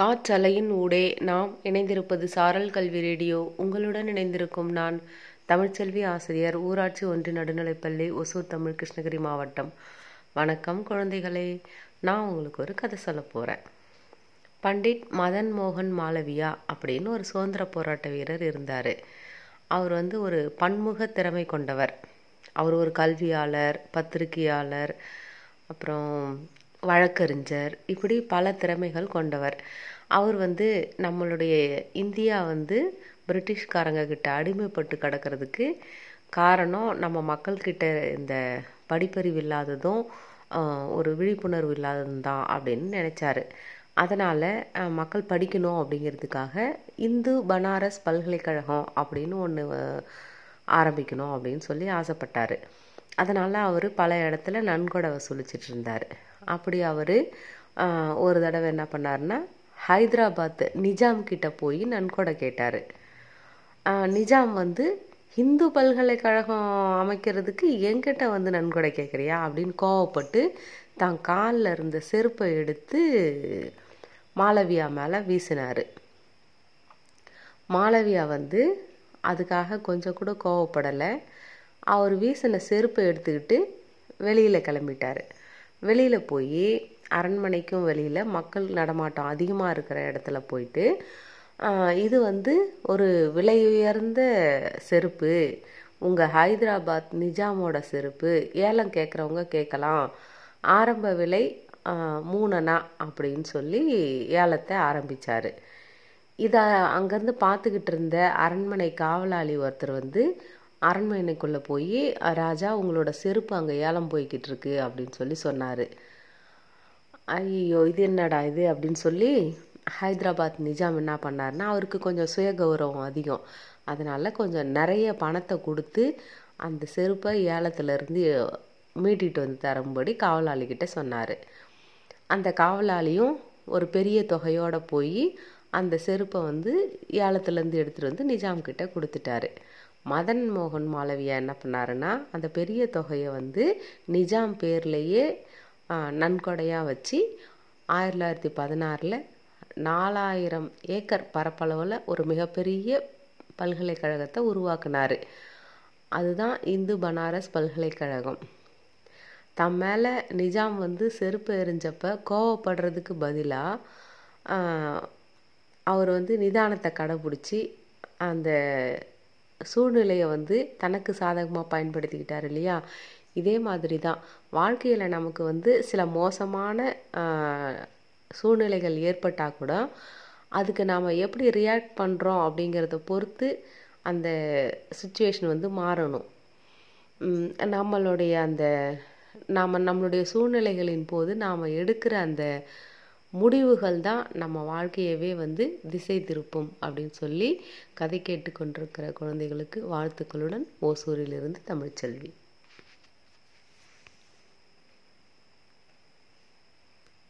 காற்றலையின் ஊடே நாம் இணைந்திருப்பது சாரல் கல்வி ரேடியோ. உங்களுடன் இணைந்திருக்கும் நான் தமிழ்ச்செல்வி ஆசிரியர் ஊராட்சி ஒன்று நடுநிலைப்பள்ளி ஒசூர் தமிழ் கிருஷ்ணகிரி மாவட்டம். வணக்கம் குழந்தைகளே. நான் உங்களுக்கு ஒரு கதை சொல்ல போகிறேன் பண்டிட் மதன் மோகன் மாளவியா அப்படின்னு ஒரு சுதந்திர போராட்ட வீரர் இருந்தார். அவர் வந்து ஒரு பன்முக திறமை கொண்டவர். அவர் ஒரு கல்வியாளர் பத்திரிகையாளர் அப்புறம் வழக்கறிஞர் இப்படி பல திறமைகள் கொண்டவர். அவர் வந்து நம்மளுடைய இந்தியா வந்து பிரிட்டிஷ்காரங்க கிட்ட அடிமைப்பட்டு கிடக்கிறதுக்கு காரணம் நம்ம மக்கள்கிட்ட இந்த படிப்பறிவு இல்லாததும் ஒரு விழிப்புணர்வு இல்லாததும் தான் அப்படின்னு நினச்சாரு. அதனால் மக்கள் படிக்கணும் அப்படிங்கிறதுக்காக இந்து பனாரஸ் பல்கலைக்கழகம் அப்படின்னு ஒன்று ஆரம்பிக்கணும் அப்படின்னு சொல்லி ஆசைப்பட்டார். அதனால் அவர் பல இடத்துல நன்கொடை வசூலிச்சிட்டு இருந்தார் அப்படி அவர் ஒரு தடவை என்ன பண்ணார்னா ஹைதராபாத் நிஜாம் கிட்ட போய் நன்கொடை கேட்டார். நிஜாம் வந்து இந்து பல்கலைக்கழகம் அமைக்கிறதுக்கு என்கிட்ட வந்து நன்கொடை கேட்குறியா அப்படின்னு கோவப்பட்டு தான் காலில் இருந்த செருப்பை எடுத்து மாளவியா மேலே வீசினார். மாளவியா வந்து அதுக்காக கொஞ்சம் கூட கோவப்படலை. அவர் வீசின செருப்பை எடுத்துக்கிட்டு வெளியில் கிளம்பிட்டார். வெளியில் போய் அரண்மனைக்கும் வெளியில் மக்கள் நடமாட்டம் அதிகமாக இருக்கிற இடத்துல போயிட்டு இது வந்து ஒரு விலை உயர்ந்த செருப்பு உங்கள் ஹைதராபாத் நிஜாமோட செருப்பு ஏலம் கேட்குறவங்க கேட்கலாம் ஆரம்ப விலை மூணனா அப்படின்னு சொல்லி ஏலத்தை ஆரம்பித்தார் இதை அங்கேருந்து பார்த்துக்கிட்டு இருந்த அரண்மனை காவலாளி ஒருத்தர் வந்து அரண்மனைக்குள்ளே போய் ராஜா உங்களோட செருப்பு அங்கே ஏலம் போய்கிட்டு இருக்கு அப்படின்னு சொல்லி சொன்னார். ஐயோ இது என்னடா இது? அப்படின்னு சொல்லி ஹைதராபாத் நிஜாம் என்ன பண்ணார்னா அவருக்கு கொஞ்சம் சுய கௌரவம் அதிகம். அதனால் கொஞ்சம் நிறைய பணத்தை கொடுத்து அந்த செருப்பை ஏலத்துலேருந்து மீட்டிட்டு வந்து தரும்படி காவலாளிகிட்ட சொன்னார். அந்த காவலாளியும் ஒரு பெரிய தொகையோடு போய் அந்த செருப்பை வந்து ஏலத்துலேருந்து எடுத்துகிட்டு வந்து நிஜாம்கிட்ட கொடுத்துட்டாரு. மதன் மோகன் மாளவியா என்ன பண்ணாருன்னா அந்த பெரிய தொகையை வந்து நிஜாம் பேர்லேயே நன்கொடையாக வச்சு ஆயிரத்தி தொள்ளாயிரத்தி பதினாறில் நாலாயிரம் ஏக்கர் பரப்பளவில் ஒரு மிகப்பெரிய பல்கலைக்கழகத்தை உருவாக்குனார். அதுதான் இந்து பனாரஸ் பல்கலைக்கழகம். தம் மேலே நிஜாம் வந்து செருப்பு எரிஞ்சப்ப கோவப்படுறதுக்கு பதிலாக அவர் வந்து நிதானத்தை கடைப்பிடிச்சி அந்த சூழ்நிலையை வந்து தனக்கு சாதகமாக பயன்படுத்திக்கிட்டார் இல்லையா? இதே மாதிரி தான் வாழ்க்கையில் நமக்கு வந்து சில மோசமான சூழ்நிலைகள் ஏற்பட்டால் கூட அதுக்கு நாம் எப்படி ரியாக்ட் பண்ணுறோம் அப்படிங்கிறத பொறுத்து அந்த சுச்சுவேஷன் வந்து மாறணும். நம்மளுடைய அந்த நாம் நம்மளுடைய சூழ்நிலைகளின் போது நாம் எடுக்கிற அந்த முடிவுகள் தான் நம்ம வாழ்க்கையவே வந்து திசை திருப்பும் அப்படின்னு சொல்லி கதை கேட்டுக்கொண்டிருக்கிற குழந்தைகளுக்கு வாழ்த்துக்களுடன் ஓசூரிலிருந்து தமிழ்ச்செல்வி.